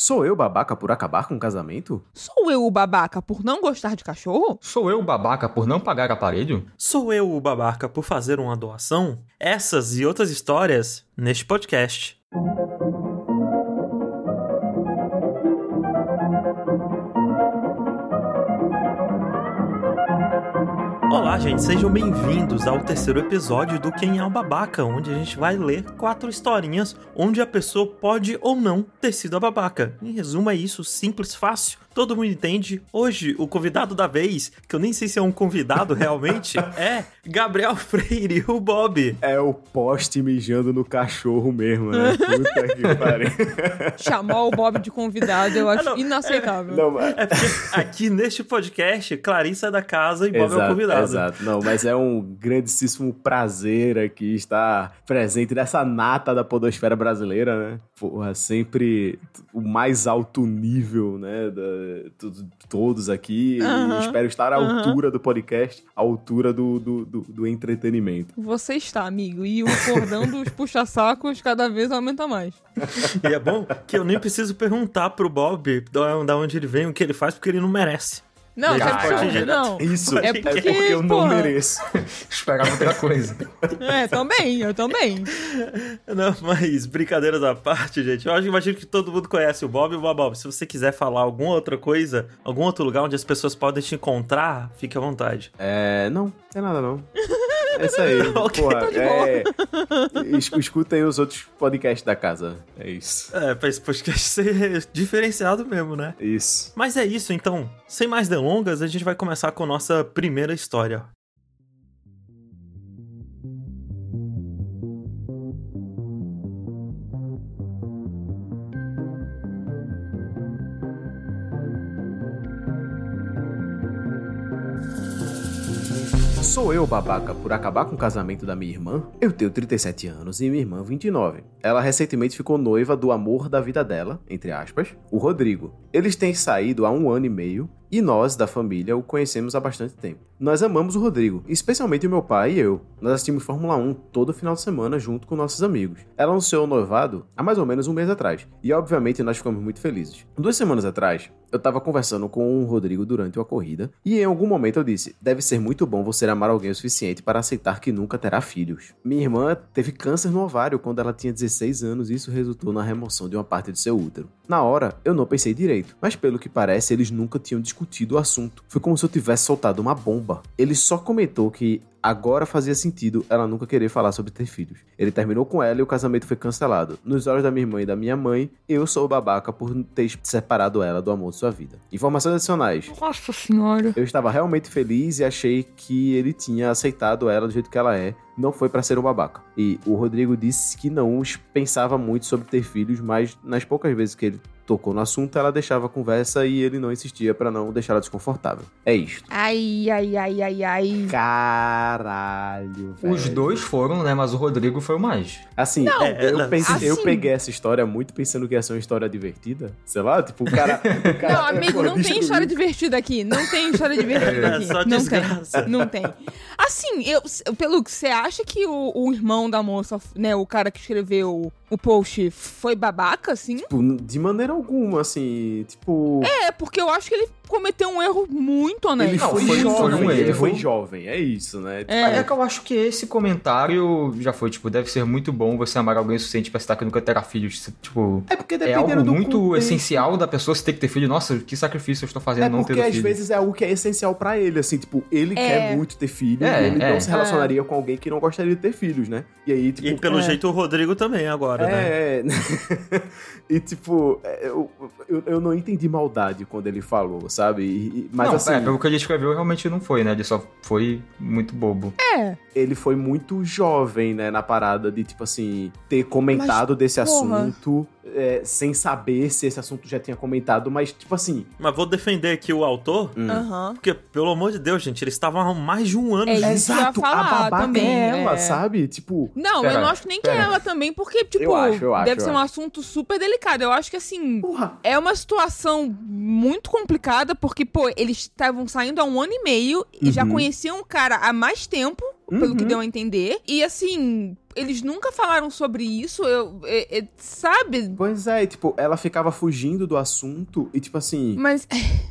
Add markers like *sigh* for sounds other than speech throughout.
Sou eu babaca por acabar com o casamento? Sou eu o babaca por não gostar de cachorro? Sou eu o babaca por não pagar aparelho? Sou eu o babaca por fazer uma doação? Essas e outras histórias neste podcast. Gente, sejam bem-vindos ao terceiro episódio do Quem é o Babaca, onde a gente vai ler quatro historinhas onde a pessoa pode ou não ter sido a babaca. Em resumo, é isso, simples, fácil, todo mundo entende. Hoje, o convidado da vez, que eu nem sei se é um convidado *laughs* realmente, é Gabriel Freire, o Bob. É o poste mijando no cachorro mesmo, né? *laughs* Puta que pariu. Chamar o Bob de convidado eu acho Ah, não, inaceitável. Não, mas... É porque aqui neste podcast, Clarissa é da casa e Bob é o convidado. Exato, não, mas é um grandíssimo prazer aqui estar presente nessa nata da podosfera brasileira, né? Porra, sempre o mais alto nível, né? Da, todos aqui. E espero estar à aham. altura do podcast, à altura do, do, do, do entretenimento. Você está, amigo, e o cordão dos *laughs* puxa-sacos cada vez aumenta mais. E é bom que eu nem preciso perguntar pro Bob da da onde ele vem, o que ele faz, porque ele não merece. Não, não. Isso, É é porque, porque, eu não mereço. *laughs* Esperava outra coisa. É, também, eu também. Não, mas brincadeiras à parte, gente. Eu acho que imagino que todo mundo conhece o Bob e o Bob. Bob, se você quiser falar alguma outra coisa, algum outro lugar onde as pessoas podem te encontrar, fique à vontade. É, não, tem nada não. *laughs* É isso aí. *laughs* Ok, porra, tá é, es- escutem os outros podcasts da casa. É isso. É, pra esse podcast *laughs* ser diferenciado mesmo, né? Isso. Mas é isso, então. Sem mais delongas, a gente vai começar com a nossa primeira história. Sou eu, babaca, por acabar com o casamento da minha irmã? Eu tenho 37 anos e minha irmã 29. Ela recentemente ficou noiva do amor da vida dela, entre aspas, o Rodrigo. Eles têm saído há um ano e meio e nós, da família, o conhecemos há bastante tempo. Nós amamos o Rodrigo, especialmente o meu pai e eu. Nós assistimos Fórmula 1 todo final de semana junto com nossos amigos. Ela anunciou o noivado há mais ou menos um mês atrás, e obviamente nós ficamos muito felizes. Duas semanas atrás, eu tava conversando com o Rodrigo durante uma corrida, e em algum momento eu disse: deve ser muito bom você amar alguém o suficiente para aceitar que nunca terá filhos. Minha irmã teve câncer no ovário quando ela tinha 16 anos e isso resultou na remoção de uma parte do seu útero. Na hora, eu não pensei direito, mas pelo que parece, eles nunca tinham discutido o assunto. Foi como se eu tivesse soltado uma bomba. Ele só comentou que agora fazia sentido ela nunca querer falar sobre ter filhos. Ele terminou com ela e o casamento foi cancelado. Nos olhos da minha irmã e da minha mãe, eu sou o babaca por ter separado ela do amor de sua vida. Informações adicionais. Nossa senhora. Eu estava realmente feliz e achei que ele tinha aceitado ela do jeito que ela é. Não foi pra ser um babaca. E o Rodrigo disse que não pensava muito sobre ter filhos, mas nas poucas vezes que ele tocou no assunto, ela deixava a conversa e ele não insistia pra não deixá-la desconfortável. É isto. Ai, ai, ai, ai, ai. Caralho, velho. Os dois foram, né? Mas o Rodrigo foi o mais. Assim, Não, eu, é, pensei- eu assim- peguei essa história muito pensando que ia ser uma história divertida. Sei lá, tipo, o cara. *laughs* o cara Não, amigo, não tem história divertida aqui. Não tem história *laughs* divertida É aqui. só não desgraça. tem. Não tem. Assim, eu, pelo que você acha que o, o irmão da moça, né, o cara que escreveu o post, foi babaca, assim? Tipo, de maneira alguma, assim. Tipo. É, porque eu acho que ele cometeu um erro muito honesto. Ele Não, foi, foi- jovem, um ele foi jovem, é isso, né? É. É que eu acho que esse comentário já foi, tipo, deve ser muito bom você amar alguém o suficiente pra citar que nunca terá filhos. Tipo, É porque é algo do muito contexto- essencial da pessoa você ter que ter filho. Nossa, que sacrifício eu estou fazendo É não porque ter às filho. vezes é algo que é essencial pra ele, assim, tipo, ele É. quer muito ter filho É, e ele é. não se relacionaria com alguém que não gostaria de ter filhos, né? E aí, tipo. E pelo é. jeito o Rodrigo também agora, né? É, é. *laughs* e tipo, é, eu, eu, eu não entendi maldade quando ele falou, sabe? E- mas não, assim, é, pelo que ele escreveu, realmente não foi, né? Ele só foi muito bobo. É. ele foi muito jovem, né, na parada de, tipo assim, ter comentado desse porra. assunto é, sem saber se esse assunto já tinha comentado, mas, tipo assim. Mas vou defender aqui o autor, hum. Porque, pelo amor de Deus, gente, eles estavam há mais de um ano É juntos. falar a babaca também, é ela, é. sabe? Tipo, Não, Pera, eu não acho nem que é pera. ela também, porque, tipo, Eu acho, eu acho, deve eu ser um acho. assunto super delicado. Eu acho que, assim, porra. é uma situação muito complicada, porque, pô, eles estavam saindo há um ano e meio e já Uhum. conheciam o cara há mais tempo. Pelo que Uhum. deu a entender. E assim, eles nunca falaram sobre isso, eu, é- é- sabe? Pois é, e, tipo, ela ficava fugindo do assunto e, tipo assim, Mas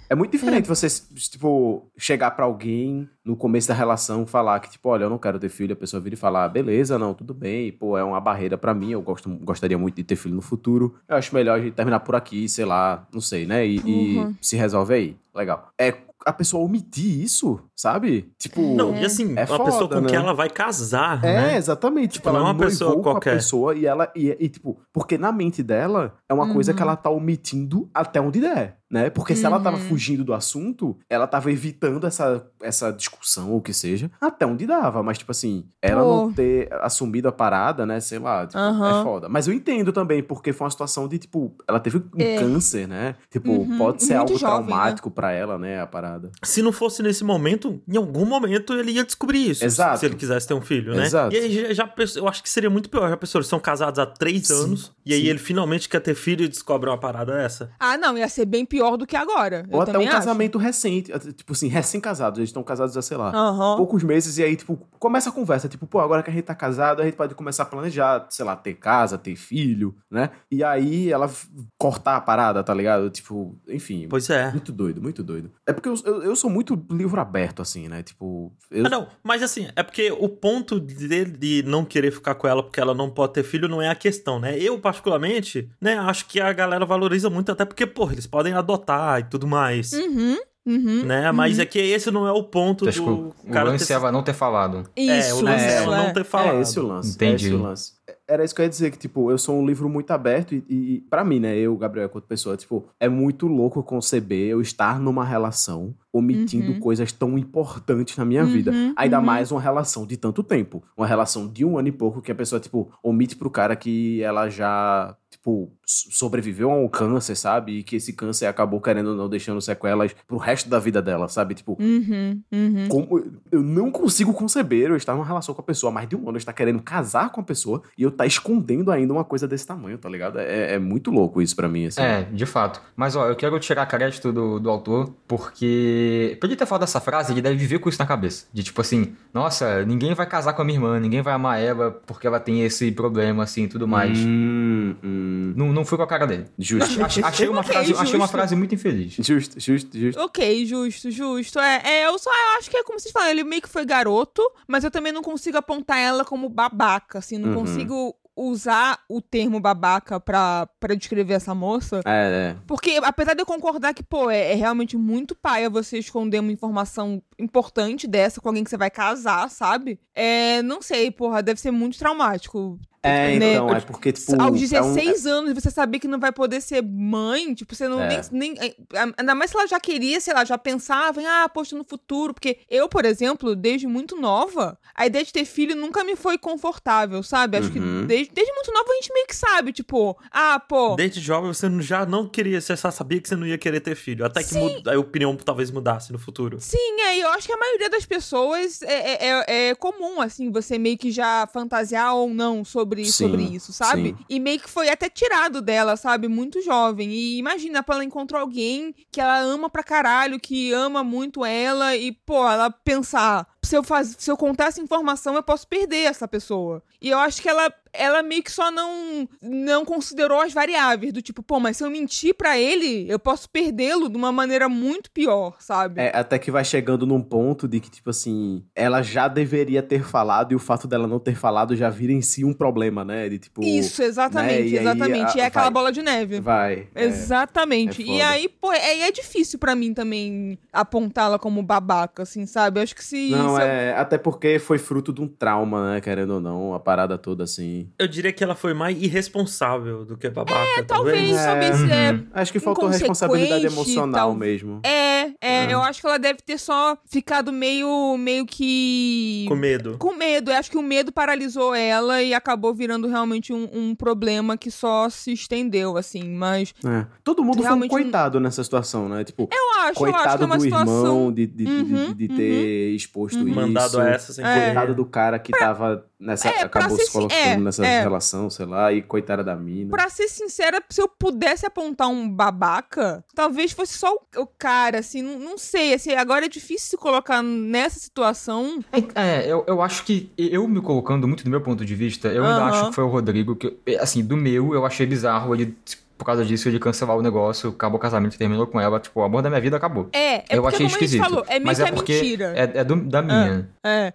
é *laughs* muito diferente você, tipo, chegar pra alguém no começo da relação falar que, tipo, olha, eu não quero ter filho, a pessoa vir e falar, beleza, não, tudo bem, pô, é uma barreira pra mim, eu gosto, gostaria muito de ter filho no futuro, eu acho melhor a gente terminar por aqui, sei lá, não sei, né, e, e Uhum. se resolve aí, legal. É a pessoa omitir isso, sabe? Tipo... Não, e assim, É uma pessoa foda, com né? quem ela vai casar, É, né? exatamente. Tipo, não ela é uma pessoa qualquer. pessoa e ela. E, e, tipo, porque na mente dela é uma coisa Uhum. que ela tá omitindo até onde der, né? Porque se ela tava Uhum. fugindo do assunto, ela tava evitando essa, essa discussão ou o que seja, até onde dava. Mas, tipo assim, ela Pô. não ter assumido a parada, né? Sei lá, tipo, Aham. é foda. Mas eu entendo também, porque foi uma situação de, tipo, ela teve um É. câncer, né? Tipo, Uhum. pode ser Muito algo jovem, né? traumático pra ela, né? A parada. Se não fosse nesse momento, em algum momento ele ia descobrir isso. Exato. Se ele quisesse ter um filho, né? Exato. E aí já, eu acho que seria muito pior. Já pessoas são casados há três Sim, anos e aí sim. ele finalmente quer ter filho e descobre uma parada dessa. Ah, não, ia ser bem pior do que agora. Ou eu até um acho. casamento recente, tipo assim, recém-casados. Eles estão casados há, sei lá, Aham. poucos meses, e aí, tipo, começa a conversa, tipo, pô, agora que a gente tá casado, a gente pode começar a planejar, sei lá, ter casa, ter filho, né? E aí ela cortar a parada, tá ligado? Tipo, enfim. Pois é. Muito doido, muito doido. É porque eu, eu, eu sou muito livro aberto, assim, né? Tipo. Eu, Ah, não, mas assim, é porque o ponto dele de não querer ficar com ela porque ela não pode ter filho não é a questão, né? Eu, particularmente, né, acho que a galera valoriza muito, até porque, pô, eles podem adotar e tudo mais, Uhum. Uhum. né? Mas é que esse não é o ponto Então, tipo, do o cara lance ter... é não ter falado. É, Isso, o lance é é. não ter falado. É esse o lance. Entendi. É esse o lance. Era isso que eu ia dizer, que, tipo, eu sou um livro muito aberto e, e para mim, né, eu, Gabriel, enquanto pessoa, tipo, é muito louco conceber eu estar numa relação omitindo Uhum. coisas tão importantes na minha vida. Uhum, Ainda uhum. mais uma relação de tanto tempo. Uma relação de um ano e pouco que a pessoa, tipo, omite pro cara que ela já, tipo, so- sobreviveu a um câncer, sabe? E que esse câncer acabou, querendo ou não, deixando sequelas pro resto da vida dela, sabe? Tipo, Uhum. Uhum. como eu não consigo conceber eu estar numa relação com a pessoa há mais de um ano, eu estar querendo casar com a pessoa e eu estar escondendo ainda uma coisa desse tamanho, tá ligado? É, é muito louco isso pra mim, assim. É, de fato. Mas ó, eu quero tirar crédito do, do autor, porque. Podia ter falado essa frase, ele deve viver com isso na cabeça. De tipo assim, nossa, ninguém vai casar com a minha irmã, ninguém vai amar ela porque ela tem esse problema, assim e tudo mais. Hum, hum. Não, não foi com a cara dele. Justo. Ach- achei, uma Ok, frase, achei uma justo. frase muito infeliz. Justo, justo, justo. Ok, justo, justo. É, é, eu só eu acho que é como vocês falam, ele meio que foi garoto, mas eu também não consigo apontar ela como babaca, assim, não Uhum. consigo usar o termo babaca pra, pra descrever essa moça. É, é. Porque, apesar de eu concordar que, pô, é, é realmente muito paia você esconder uma informação importante dessa com alguém que você vai casar, sabe? É, não sei, porra, deve ser muito traumático. É, né? então, é porque, tipo. Aos é um- 16 anos, você saber que não vai poder ser mãe, tipo, você não É. nem, nem. Ainda mais se ela já queria, sei lá, já pensava em, ah, poxa, no futuro. Porque eu, por exemplo, desde muito nova, a ideia de ter filho nunca me foi confortável, sabe? Acho que Uhum. desde, desde muito nova a gente meio que sabe, tipo, ah, pô. Desde jovem você já não queria, você só sabia que você não ia querer ter filho. Até que muda- a opinião talvez mudasse no futuro. Sim, é, e eu acho que a maioria das pessoas é, é, é- é comum, assim, você meio que já fantasiar ou não sobre, Sim, sobre isso, sabe? sim. E meio que foi até tirado dela, sabe? Muito jovem. E imagina, ela encontrou alguém que ela ama pra caralho, que ama muito ela, e, pô, ela pensar. Se eu, faz, se eu contar essa informação, eu posso perder essa pessoa. E eu acho que ela, ela meio que só não, não considerou as variáveis. Do tipo, pô, mas se eu mentir pra ele, eu posso perdê-lo de uma maneira muito pior, sabe? É, até que vai chegando num ponto de que, tipo assim, ela já deveria ter falado e o fato dela não ter falado já vira em si um problema, né? De tipo. Isso, exatamente, né? E aí, exatamente. a- é aquela vai. bola de neve. Vai. é. Exatamente. é e foda. aí, pô, é, é difícil pra mim também apontá-la como babaca, assim, sabe? Eu acho que se. Não, é. Até porque foi fruto de um trauma, né? Querendo ou não, a parada toda assim. Eu diria que ela foi mais irresponsável do que babaca, É, talvez, É. talvez. É, Uhum. Acho que faltou responsabilidade emocional tal- mesmo. é, é, Ah. eu acho que ela deve ter só ficado meio, meio que. Com medo. Com medo, eu acho que o medo paralisou ela e acabou virando realmente um, um problema que só se estendeu, assim. Mas É. Todo mundo Realmente foi um coitado nessa situação, né? Tipo, eu acho, eu acho que coitado é uma do situação. irmão de, de, de- Uhum, de- de ter exposto uhum. isso. Mandado essa sem É. Coitado do cara que tava nessa, É, acabou se colocando é, nessa é. relação, sei lá, e coitada da mina. Pra ser sincera, se eu pudesse apontar um babaca, talvez fosse só o, o cara, assim, não, não sei, assim, agora é difícil se colocar nessa situação. É, eu, eu acho que eu me colocando muito do meu ponto de vista, eu ainda acho que foi o Rodrigo que, assim, do meu, eu achei bizarro ele, por causa disso, ele cancelar o negócio, acabou o casamento, terminou com ela, tipo, o amor da minha vida acabou. É, é eu achei esquisito. falou, é meio mas que é é mentira. é, é do- da minha. É.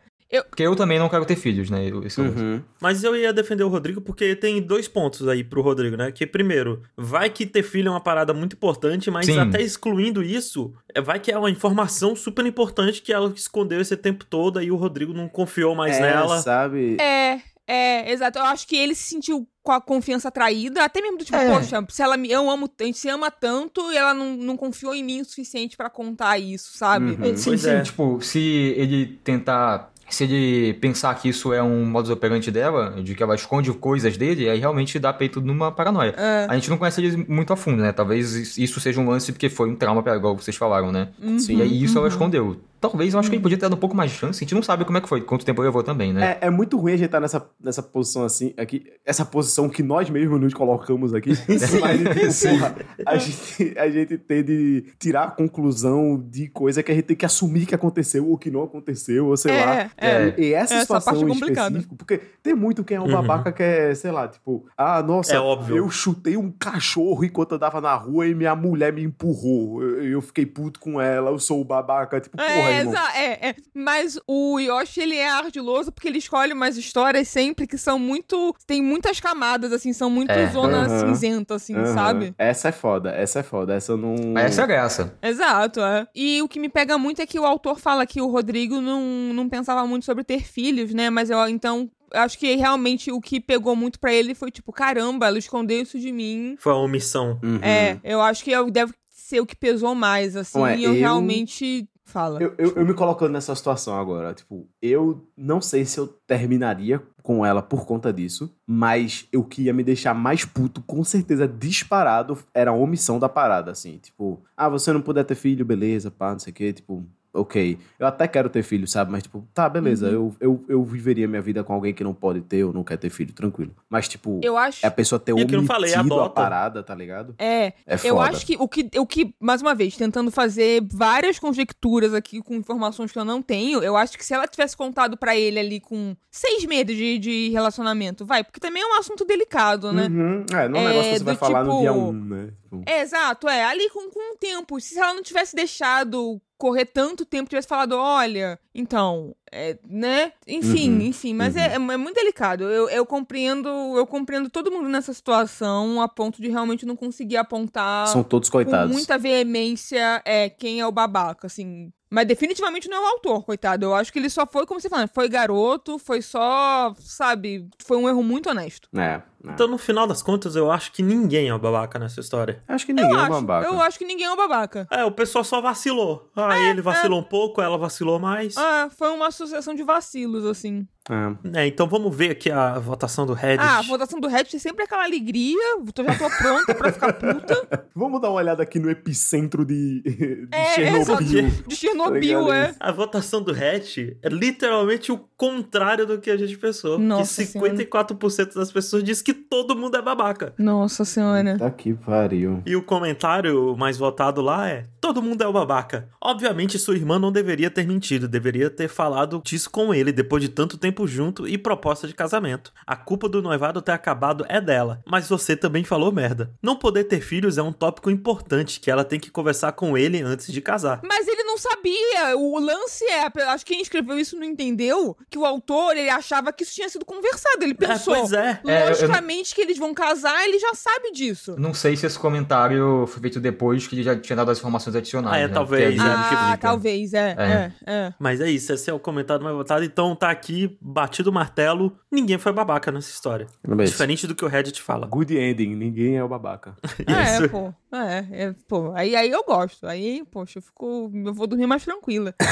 Porque eu também não quero ter filhos, né? É. Uhum. Mas eu ia defender o Rodrigo porque tem dois pontos aí pro Rodrigo, né? Que primeiro, vai que ter filho é uma parada muito importante, mas Sim. até excluindo isso, é- vai que é uma informação super importante que ela escondeu esse tempo todo e o Rodrigo não confiou mais é, nela. sabe? É, é, exato. Eu acho que ele se sentiu com a confiança traída, até mesmo do tipo, É. poxa, se ela me, eu amo, a gente se ama tanto e ela não, não confiou em mim o suficiente pra contar isso, sabe? Uhum. Sim, Pois sim, é. tipo, se ele tentar. Se ele pensar que isso é um modus operandi dela, de que ela esconde coisas dele, aí realmente dá peito numa paranoia. É. A gente não conhece eles muito a fundo, né? Talvez isso seja um lance porque foi um trauma pra ela, igual vocês falaram, né? Uhum. Sim. E aí isso ela escondeu. Talvez eu acho que ele podia ter dado um pouco mais de chance. A gente não sabe como é que foi, quanto tempo levou também, né? É, é muito ruim a gente estar nessa, nessa posição assim, aqui, essa posição que nós mesmos nos colocamos aqui. *laughs* Mas, tipo, porra, a gente, a gente tem de tirar a conclusão de coisa que a gente tem que assumir que aconteceu ou que não aconteceu, ou sei É, lá. é. E essa Essa situação parte é específico, porque tem muito quem é um Uhum. babaca que é, sei lá, tipo, ah, nossa, É óbvio. eu chutei um cachorro enquanto eu tava na rua e minha mulher me empurrou. Eu, eu fiquei puto com ela, eu sou o babaca. Tipo, porra, É, é, é. Mas o Yoshi, ele é ardiloso porque ele escolhe umas histórias sempre que são muito. Tem muitas camadas, assim, são muito É. zona Aham. cinzenta, assim, Aham. sabe? Essa é foda, essa é foda. Essa não. Essa é a graça. Exato, é. E o que me pega muito é que o autor fala que o Rodrigo não, não pensava muito sobre ter filhos, né? Mas eu, então, acho que realmente o que pegou muito pra ele foi tipo, caramba, ela escondeu isso de mim. Foi uma omissão. Uhum. É, eu acho que eu- deve ser o que pesou mais, assim. Ué, e eu, eu- realmente. Fala. Eu, eu, eu me colocando nessa situação agora, tipo, eu não sei se eu terminaria com ela por conta disso, mas o que ia me deixar mais puto, com certeza disparado, era a omissão da parada, assim, tipo, ah, você não puder ter filho, beleza, pá, não sei o quê, tipo, ok, eu até quero ter filho, sabe, mas tipo, tá, beleza, eu, eu, eu viveria minha vida com alguém que não pode ter ou não quer ter filho, tranquilo, mas tipo, Eu acho. é a pessoa ter o que eu não falei, omitido a parada, tá ligado? É, É foda. eu acho que o, que o que, mais uma vez, tentando fazer várias conjecturas aqui com informações que eu não tenho, eu acho que se ela tivesse contado pra ele ali com seis meses de, de relacionamento, vai, porque também é um assunto delicado, né? Uhum. É, não é um É, negócio que você vai do falar no tipo- dia um, né? Tipo, É, exato, é. Ali com, com o tempo. Se ela não tivesse deixado correr tanto tempo, tivesse falado, olha, então, é, né? Enfim, Uhum, enfim, mas é, é muito delicado. Eu, eu compreendo, eu compreendo todo mundo nessa situação a ponto de realmente não conseguir apontar São todos com coitados. muita veemência é, quem é o babaca, assim. Mas definitivamente não é o autor, coitado. Eu acho que ele só foi, como você falou, foi garoto, foi só, sabe, foi um erro muito honesto. É. é. Então, no final das contas, eu acho que ninguém é o babaca nessa história. Acho que ninguém eu é acho, babaca. eu acho que ninguém é um babaca. É, o pessoal só vacilou. Ah, ele vacilou um pouco, ela vacilou mais. Ah, foi uma sucessão de vacilos, assim. É. É, então vamos ver aqui a votação do Reddit. Ah, a votação do Reddit é sempre aquela alegria. tô- Já tô pronta pra ficar puta. *laughs* Vamos dar uma olhada aqui no epicentro de, *laughs* de É, exato. Chernobyl. De Chernobyl, Tá é. ligado? A votação do Reddit é literalmente o contrário do que a gente pensou. Nossa que 54% das pessoas diz que todo mundo é babaca. Nossa senhora. Tá que pariu. E o comentário mais votado lá é: todo mundo é o babaca. Obviamente, sua irmã não deveria ter mentido, deveria ter falado disso com ele depois de tanto tempo junto e proposta de casamento. A culpa do noivado ter acabado é dela, mas você também falou merda. Não poder ter filhos é um tópico importante que ela tem que conversar com ele antes de casar. Mas ele não sabia. O lance é. Acho que quem escreveu isso não entendeu que o autor ele achava que isso tinha sido conversado. Ele pensou. É, pois é. É, eu- Logicamente que eles vão casar, ele já sabe disso. Não sei se esse comentário foi feito depois que ele já tinha dado as informações adicionais. Ah, é, né? talvez, é, já Ah, talvez, é, é, é. Mas é isso, esse é o comentário mais votado. Então tá aqui, batido o martelo, ninguém foi babaca nessa história. Diferente do que o Reddit fala. Good ending, ninguém é o babaca. *laughs* É, Isso. pô. É, é, pô. Aí, aí eu gosto. Aí, poxa, eu fico. Eu vou dormir mais tranquila. *laughs*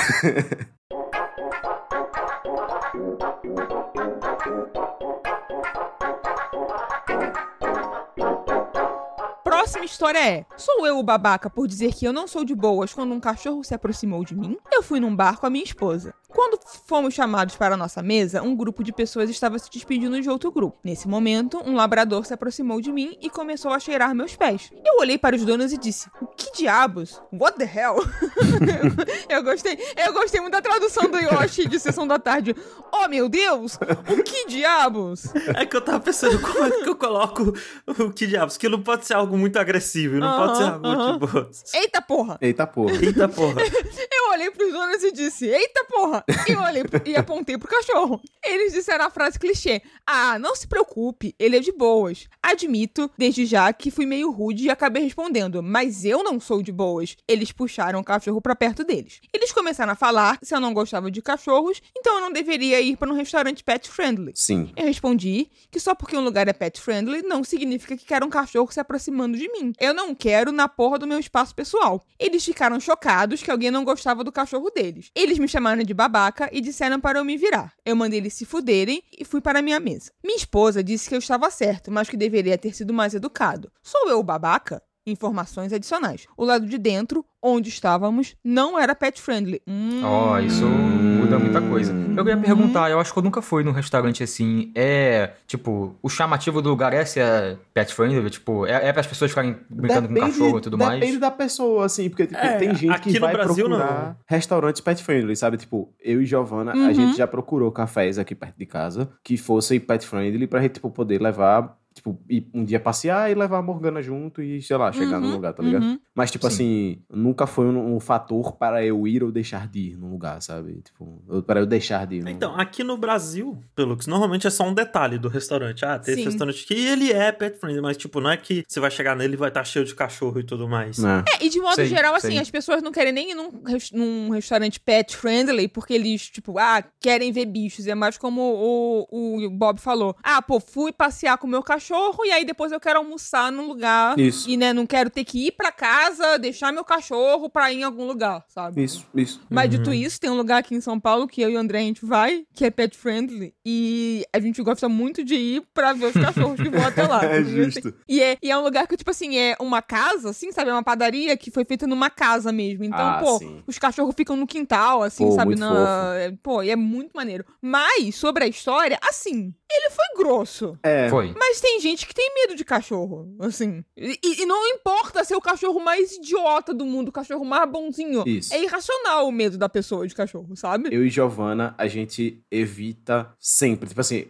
próxima história é: Sou eu o babaca por dizer que eu não sou de boas quando um cachorro se aproximou de mim? Eu fui num bar com a minha esposa. Quando fomos chamados para a nossa mesa, um grupo de pessoas estava se despedindo de outro grupo. Nesse momento, um labrador se aproximou de mim e começou a cheirar meus pés. Eu olhei para os donos e disse: O que diabos? What the hell? *laughs* eu gostei, eu gostei muito da tradução do Yoshi de sessão da tarde. Oh meu Deus! O que diabos? É que eu tava pensando, como é que eu coloco o que diabos? Que não pode ser algo muito agressivo, não pode ser algo Aham, tipo. Eita porra! Eita porra. Eita porra. *laughs* Eu olhei pros donos e disse, eita porra! E eu olhei pro- e apontei pro cachorro. Eles disseram a frase clichê. Ah, não se preocupe, ele é de boas. Admito, desde já, que fui meio rude e acabei respondendo, mas eu não sou de boas. Eles puxaram o cachorro pra perto deles. Eles começaram a falar se eu não gostava de cachorros, então eu não deveria ir para um restaurante pet friendly. Sim. Eu respondi que só porque um lugar é pet friendly não significa que quero um cachorro se aproximando de mim. Eu não quero na porra do meu espaço pessoal. Eles ficaram chocados que alguém não gostava do cachorro deles. Eles me chamaram de babaca e disseram para eu me virar. Eu mandei eles se fuderem e fui para minha mesa. Minha esposa disse que eu estava certo, mas que deveria ter sido mais educado. Sou eu o babaca? Informações adicionais. O lado de dentro, onde estávamos, não era pet friendly. Hum. Ó, isso muda muita coisa. Eu queria perguntar, eu acho que eu nunca fui num restaurante assim. É, tipo, o chamativo do lugar é ser pet friendly? Tipo, é, é para as pessoas ficarem brincando com cachorro e tudo mais? Depende da pessoa, assim, porque tipo, É, tem gente aqui que no vai Brasil, procurar não. restaurantes pet friendly, sabe? Tipo, eu e Giovana, a Uhum. gente já procurou cafés aqui perto de casa que fossem pet friendly pra gente, tipo, poder levar, tipo, ir um dia passear e levar a Morgana junto e, sei lá, chegar Uhum, num lugar, tá ligado? uhum. Mas, tipo Sim. assim, nunca foi um, um fator para eu ir ou deixar de ir num lugar, sabe? Tipo, eu- para eu deixar de ir. num Então, aqui no Brasil, pelo que normalmente é só um detalhe do restaurante. Ah, tem esse Sim. restaurante aqui e ele é pet friendly, mas tipo, não é que você vai chegar nele e vai estar cheio de cachorro e tudo mais. Né? É, e de modo Sei, geral, assim, sei. as pessoas não querem nem ir num, num restaurante pet friendly porque eles, tipo, ah, querem ver bichos. É mais como o, o Bob falou. Ah, pô, fui passear com o meu cachorro e aí depois eu quero almoçar num lugar. Isso. E, né, não quero ter que ir pra casa, deixar meu cachorro pra ir em algum lugar, sabe? Isso, isso. Mas Uhum. dito isso, tem um lugar aqui em São Paulo que eu e o André a gente vai, que é pet friendly. E a gente gosta muito de ir pra ver os cachorros que vão até lá. *laughs* É justo. e é, e é um lugar que, tipo assim, é uma casa, assim, sabe? É uma padaria que foi feita numa casa mesmo. Então, Ah, pô, sim. os cachorros ficam no quintal, assim, Pô, sabe? muito Na... é, Pô, e é muito maneiro. Mas, sobre a história, assim, ele foi grosso. É. Foi. Mas tem gente que tem medo de cachorro, assim. E, e não importa ser o cachorro mais idiota do mundo, o cachorro mais bonzinho. Isso. É irracional o medo da pessoa de cachorro, sabe? Eu e Giovana, a gente evita sempre. Tipo assim,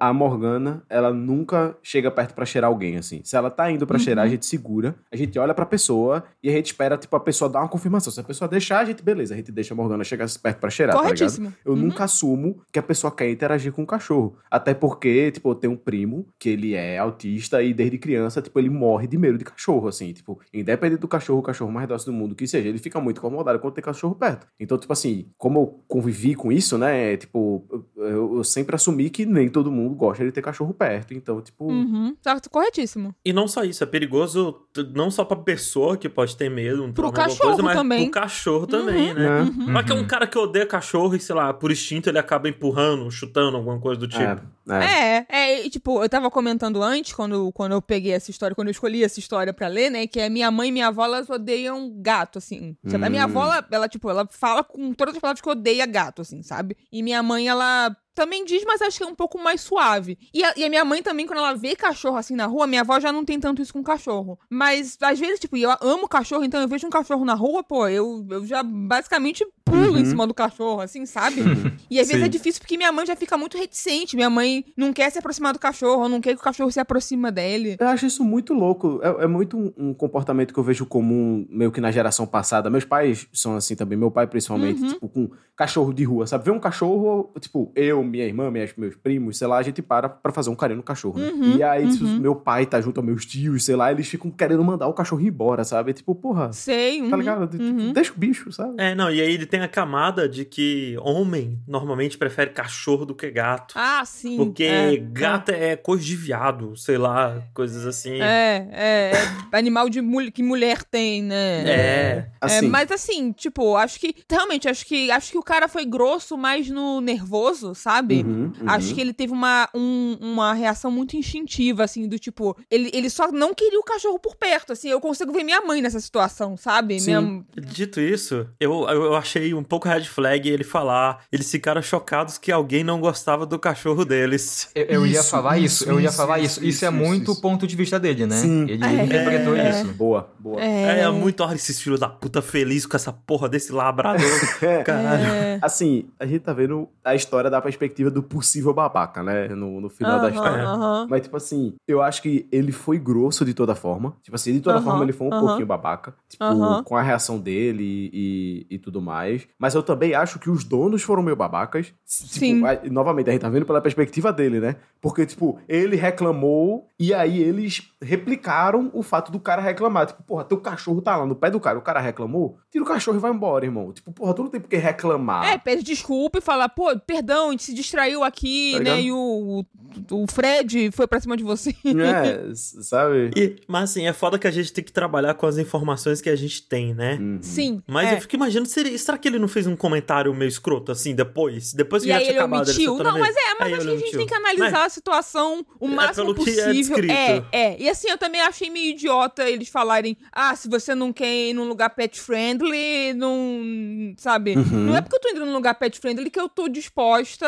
a Morgana, ela nunca chega perto pra cheirar alguém, assim. Se ela tá indo pra Uhum. cheirar, a gente segura, a gente olha pra pessoa e a gente espera, tipo, a pessoa dar uma confirmação. Se a pessoa deixar, a gente, beleza, a gente deixa a Morgana chegar perto pra cheirar, tá ligado? Corretíssimo. Eu Uhum. nunca assumo que a pessoa quer interagir com o cachorro. Até porque, tipo, eu tenho um primo que ele é autista e desde criança, tipo, ele morre de medo de cachorro, assim. Tipo, independente do cachorro, o cachorro mais dócil do mundo que seja, ele fica muito incomodado quando tem cachorro perto. Então, tipo assim, como eu convivi com isso, né? Tipo, eu, eu sempre assumi que nem todo mundo gosta de ter cachorro perto. Então, tipo. Uhum. Tá corretíssimo. E não só isso, é perigoso não só pra pessoa que pode ter medo, um Pro cachorro coisa, mas também. pro cachorro também, né? né? Uhum. Mas que é um cara que odeia cachorro e, sei lá, por instinto ele acaba empurrando, chutando, alguma coisa do tipo. É, é. É, é, e, tipo, eu tava comentando antes, quando, quando eu peguei essa história, quando eu escolhi essa história pra ler, né, que é minha mãe e minha avó, elas odeiam gato, assim. Sabe? A minha Hum. avó, ela, ela, tipo, ela fala com todas as palavras que odeia gato, assim, sabe? E minha mãe, ela também diz, mas acho que é um pouco mais suave. E a, e a minha mãe também, quando ela vê cachorro assim na rua, minha avó já não tem tanto isso com cachorro. Mas, às vezes, tipo, eu amo cachorro, então eu vejo um cachorro na rua, pô, eu, eu já basicamente pulo em Uhum. cima do cachorro, assim, sabe? *laughs* E às vezes Sim. é difícil porque minha mãe já fica muito reticente. Minha mãe não quer se aproximar do cachorro, não quer que o cachorro se aproxima dele. Eu acho isso muito louco. É, é muito um, um comportamento que eu vejo comum, meio que na geração passada. Meus pais são assim também, meu pai principalmente, Uhum. tipo, com cachorro de rua, sabe? Vê um cachorro, tipo, eu, minha irmã, minhas, meus primos, sei lá, a gente para pra fazer um carinho no cachorro. né? Uhum, e aí, tipo, uhum. meu pai tá junto aos meus tios, sei lá, eles ficam querendo mandar o cachorro embora, sabe? Tipo, porra, Sei. tá uhum, ligado? Tipo, uhum. Deixa o bicho, sabe? É, não, e aí ele tem a camada de que homem normalmente prefere cachorro do que gato. Ah, sim. Porque é, gato é coisa de viado, sei lá, coisas assim. É, é, é animal de mul que mulher tem, né? É. Assim, É, mas assim, tipo, acho que realmente acho que acho que o cara foi grosso mais no nervoso, sabe? Sabe? Uhum, uhum. Acho que ele teve uma, um- uma reação muito instintiva, assim, do tipo. Ele, ele só não queria o cachorro por perto, assim. Eu consigo ver minha mãe nessa situação, sabe? Sim. Minha- Dito isso, eu, eu achei um pouco red flag ele falar. Eles ficaram chocados que alguém não gostava do cachorro deles. Eu, eu ia Isso, falar isso, isso, eu ia isso, falar isso, isso. Isso, é muito o ponto de vista dele, né? Sim. Ele É. interpretou É. isso. Boa, boa. É, é muito, olha esses filhos da puta feliz com essa porra desse labrador. *laughs* Caralho. É. Assim, a gente tá vendo a história da perspectiva do possível babaca, né? No, no final da Aham, história. aham. Mas, tipo assim, eu acho que ele foi grosso de toda forma. Tipo assim, de toda Aham, forma ele foi um pouquinho babaca. Tipo, com a reação dele e, e tudo mais. Mas eu também acho que os donos foram meio babacas. Tipo, Sim. a- novamente, a gente tá vendo pela perspectiva dele, né? Porque, tipo, ele reclamou e aí eles replicaram o fato do cara reclamar. Tipo, porra, teu cachorro tá lá no pé do cara, o cara reclamou, tira o cachorro e vai embora, irmão. Tipo, porra, tu não tem por que reclamar. É, pede desculpa e fala, pô, perdão, a gente se distraiu aqui, Tá né? ligado? E o, o, o Fred foi pra cima de você. É, *laughs* sabe? E- mas assim, é foda que a gente tem que trabalhar com as informações que a gente tem, né? Uhum. Sim. Mas é. eu fico imaginando, seria, será que ele não fez um comentário meio escroto assim depois? Depois que E já aí tinha ele acabado omitiu. ele Não, mas é, mas Aí acho que ele a gente tem que analisar a situação o É máximo pelo que é possível. descrito. É, é. E assim, eu também achei meio idiota eles falarem: ah, se você não quer ir num lugar pet friendly, não. Sabe? Uhum. Não é porque eu tô indo num lugar pet friendly que eu tô disposta.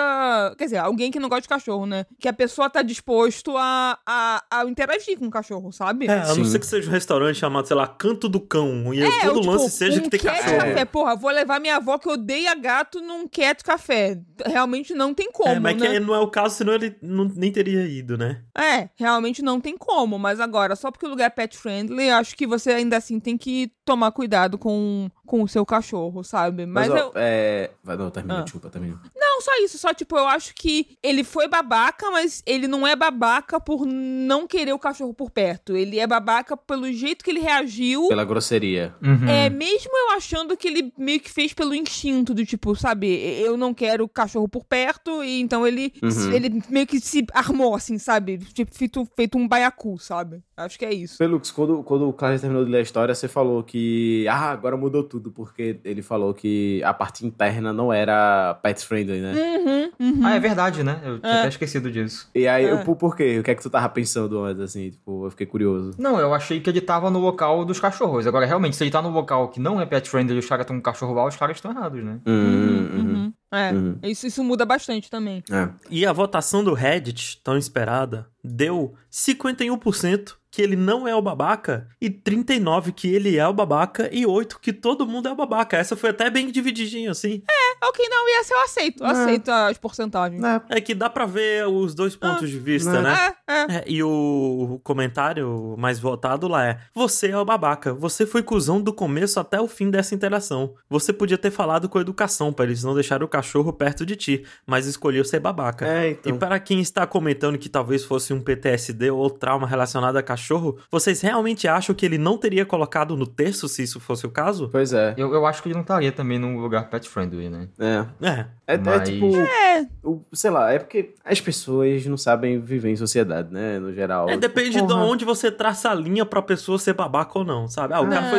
Quer dizer, alguém que não gosta de cachorro, né? Que a pessoa tá disposto a, a, a interagir com o cachorro, sabe? É, a não Sim. ser que seja um restaurante chamado, sei lá, Canto do Cão. E É, todo lance tipo, seja um que tem cachorro. café. Porra, vou levar minha avó que odeia gato num cat café. Realmente não tem como, é, mas né? que não é o caso, senão ele não, nem teria ido, né? É, realmente não tem como. Mas agora, só porque o lugar é pet friendly, acho que você ainda assim tem que tomar cuidado com, com o seu cachorro, sabe? Mas, Mas, ó, eu. é... Vai, não, termina, Ah. desculpa, termina. Não, só isso. Só, tipo, eu acho que ele foi babaca, mas ele não é babaca por não querer o cachorro por perto. Ele é babaca pelo jeito que ele reagiu. Pela grosseria. Uhum. É, mesmo eu achando que ele meio que fez pelo instinto, do tipo, sabe, eu não quero o cachorro por perto, e então ele, Uhum. ele meio que se armou, assim, sabe? Tipo, feito, feito um baiacu, sabe? Acho que é isso. Felux, quando, quando o Carlos terminou de ler a história, você falou que. Ah, agora mudou tudo, porque ele falou que a parte interna não era pet friendly, né? Uhum, uhum. Ah, é verdade, né? Eu tinha É. até esquecido disso. E aí, É. eu, por, por quê? O que é que tu tava pensando antes, assim? Tipo, eu fiquei curioso. Não, eu achei que ele tava no local dos cachorros. Agora, realmente, se ele tá no local que não é pet friendly e os caras estão com cachorro lá, os caras estão errados, né? Uhum, Uhum, uhum. É, Uhum. isso, isso muda bastante também. É. E a votação do Reddit, tão esperada, deu 51% que ele não é o babaca e 39% que ele é o babaca e 8% que todo mundo é o babaca. Essa foi até bem divididinho, assim. É, ok, não, e essa eu aceito. Eu É. aceito as porcentagens. É, É que dá pra ver os dois pontos de vista, né? né? É, é. É, e o comentário mais votado lá é: Você é o babaca. Você foi cuzão do começo até o fim dessa interação. Você podia ter falado com educação pra eles não deixarem o cachorro perto de ti, mas escolheu ser babaca. É, E então. para quem está comentando que talvez fosse um PTSD ou trauma relacionado a cachorro, vocês realmente acham que ele não teria colocado no terço se isso fosse o caso? Pois é. Eu, eu acho que ele não estaria também num lugar pet friendly, né? É. É. É, é Mas- tipo. É. o- sei lá, é porque as pessoas não sabem viver em sociedade, né? No geral. É, depende Porra. de onde você traça a linha pra pessoa ser babaca ou não, sabe? Ah, o cara É.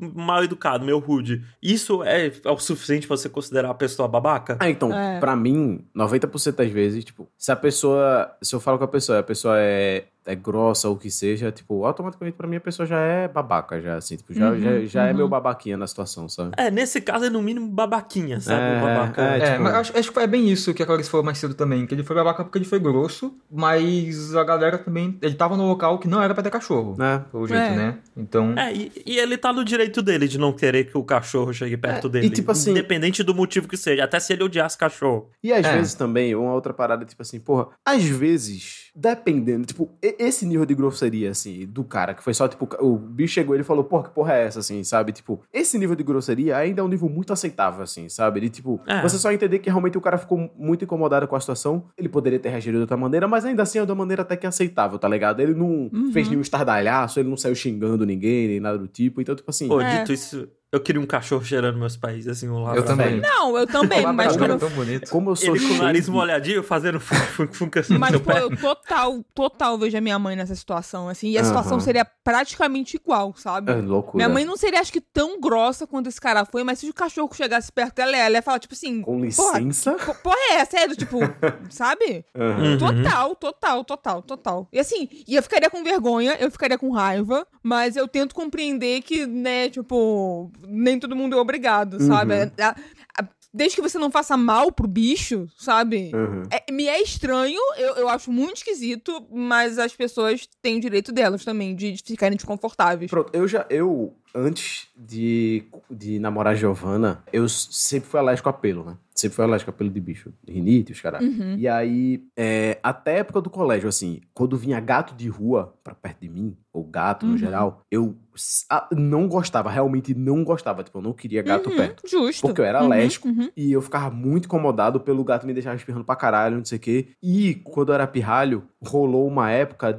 foi mal educado, meio rude. Isso é, é o suficiente pra você considerar a pessoa babaca? Ah, então, É. pra mim, 90% das vezes, tipo, se a pessoa. Se eu falo com a pessoa, a pessoa é, é grossa ou o que seja, tipo, automaticamente pra mim a pessoa já é babaca, já, assim, tipo, já, Uhum, já, já é uhum. meu babaquinha na situação, sabe? É, nesse caso é no mínimo babaquinha, sabe? É, babaca. é, É, tipo- mas acho, acho que é bem isso que a Clarice falou mais cedo também, que ele foi babaca porque ele foi grosso, mas a galera também, ele tava no local que não era pra ter cachorro, Né? pelo jeito, É. né? Então, É, e, e ele tá no direito dele de não querer que o cachorro chegue perto É, dele. e tipo assim- Independente do motivo que seja, até se ele odiasse cachorro. E às É. vezes também, uma outra parada, tipo assim, porra, às vezes, dependendo, tipo, esse nível de grosseria, assim, do cara, que foi só, tipo, o bicho chegou e ele falou, porra, que porra é essa, assim, sabe? Tipo, esse nível de grosseria ainda é um nível muito aceitável, assim, sabe? De, tipo, É. você só entender que realmente o cara ficou muito incomodado com a situação, ele poderia ter reagido de outra maneira, mas ainda assim é de uma maneira até que aceitável, tá ligado? Ele não Uhum. fez nenhum estardalhaço, ele não saiu xingando ninguém, nem nada do tipo, então, tipo assim... Pô, É. dito isso, Eu queria um cachorro cheirando meus pés, assim, um Eu também. Não, eu também, O mas quando é eu tão bonito. Como eu sou Ele com o nariz molhadinho, fazendo fun, fun, fun, assim no Mas, pô, pé. eu total, total vejo a minha mãe nessa situação, assim. E a Aham. situação seria praticamente igual, sabe? É loucura. Minha mãe não seria, acho que, tão grossa quanto esse cara foi, mas se o cachorro chegasse perto dela, ela ia falar, tipo assim, Com porra, licença. po- porra é essa? É do tipo, *laughs* sabe? Uhum. Total, total, total, total. E assim, e eu ficaria com vergonha, eu ficaria com raiva, mas eu tento compreender que, né, tipo, nem todo mundo é obrigado, sabe? Uhum. A- desde que você não faça mal pro bicho, sabe? Uhum. É- me é estranho, eu, eu acho muito esquisito, mas as pessoas têm o direito delas também, de, de ficarem desconfortáveis. Pronto, eu já. Eu, antes de, de namorar a Giovana, eu sempre fui alérgico a pelo, né? Sempre fui alérgico a pelo de bicho. Rinite, os caras. Uhum. E aí, é, até a época do colégio, assim, quando vinha gato de rua pra perto de mim, ou gato no Uhum. geral, eu ah, não gostava, realmente não gostava. Tipo, eu não queria gato Uhum, perto. Justo. Porque eu era Uhum, alérgico. uhum. E eu ficava muito incomodado pelo gato me deixar espirrando pra caralho, não sei o quê. E quando eu era pirralho, rolou uma época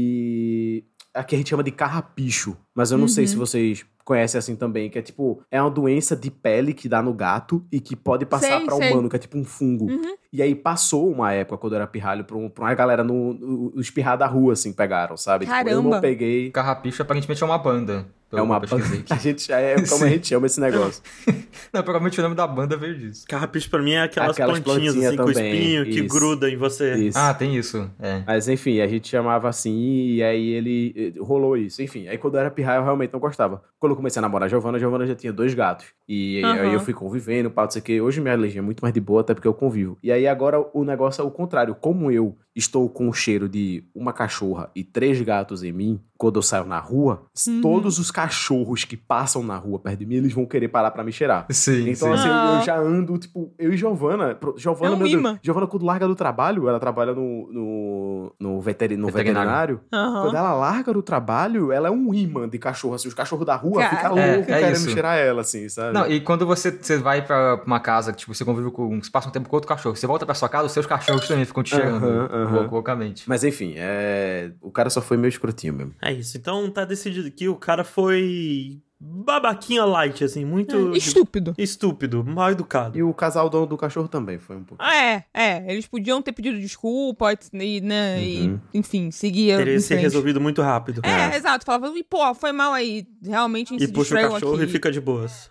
de. A que a gente chama de carrapicho. Mas eu não sei Uhum. se vocês conhecem assim também, que é tipo. É uma doença de pele que dá no gato e que pode passar Sei, pra sei. humano, que é tipo um fungo. Uhum. E aí passou uma época, quando eu era pirralho, pra, um, pra uma galera no, no, no espirrar da rua, assim, pegaram, sabe? Tipo, eu Caramba. não peguei. Carrapicho aparentemente é uma banda. É uma que pesquisei *laughs* A gente, é como a Sim. gente chama esse negócio. *laughs* Não, provavelmente o nome da banda veio disso. Carrapicho pra mim é aquelas, Aquelas plantinhas plantinhas assim com também, espinho que isso. gruda em você. Isso. Ah, tem isso. É. Mas enfim, a gente chamava assim e aí ele rolou isso. Enfim, aí quando eu era pirraia eu realmente não gostava. Quando eu comecei a namorar a Giovana, a Giovana já tinha dois gatos. E aí Aham. eu fui convivendo, pá, não sei o quê. Hoje minha alergia é muito mais de boa, até porque eu convivo. E aí agora o negócio é o contrário. Como eu estou com o cheiro de uma cachorra e três gatos em mim, quando eu saio na rua, Uhum. todos os cachorros que passam na rua perto de mim, eles vão querer parar pra me cheirar. Sim, Então, sim. assim, eu- eu Ah. já ando, tipo, eu e Giovana. Giovana, É um meu Deus. imã. Giovana, quando larga do trabalho, ela trabalha no, no, no, veteri- no Veterinário. veterinário. Aham. Quando ela larga do trabalho, ela é um imã de cachorro. Assim, os cachorros da rua Cara. ficam É, loucos é querendo isso. cheirar ela, assim, sabe? Não, e quando você, você vai pra uma casa, que tipo, você convive com. Você passa um tempo com outro cachorro, você volta pra sua casa, os seus cachorros também ficam te cheirando Aham, aham. Lou- loucamente. Mas enfim, é... o cara só foi meio escrotinho mesmo. É isso. Então tá decidido que o cara foi babaquinha light, assim, muito É, Estúpido. estúpido, mal educado. E o casal dono do cachorro também foi um pouco. Ah, É, é. Eles podiam ter pedido desculpa e, né, e, Uhum. enfim, seguir Teria ser resolvido muito rápido. É, exato. Falava, e pô, foi mal aí. Realmente E se puxa o cachorro aqui. e fica de boas.